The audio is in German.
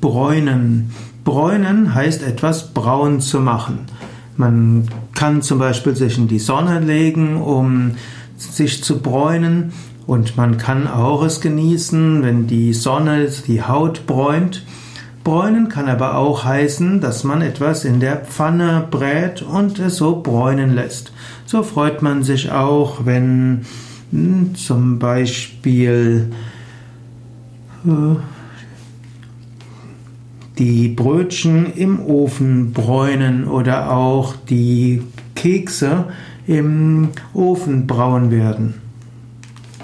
Bräunen. Bräunen heißt etwas braun zu machen. Man kann zum Beispiel sich in die Sonne legen, um sich zu bräunen. Und man kann auch es genießen, wenn die Sonne die Haut bräunt. Bräunen kann aber auch heißen, dass man etwas in der Pfanne brät und es so bräunen lässt. So freut man sich auch, wenn hm, zum Beispiel äh, die Brötchen im Ofen bräunen oder auch die Kekse im Ofen braun werden.